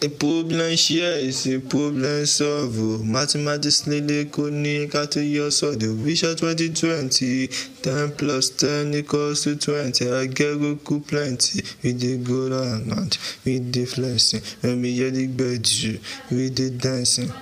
The problem here is a problem solved. Oh, mathematics nílé kó ní ká tó yọ sọ́dọ̀. Vision twenty twenty ten plus ten equals to twenty. Agẹ́rùkú plenty. We dey go round round. We dey flexing. Omi yẹ́lí gbẹ̀jù. with the dancing.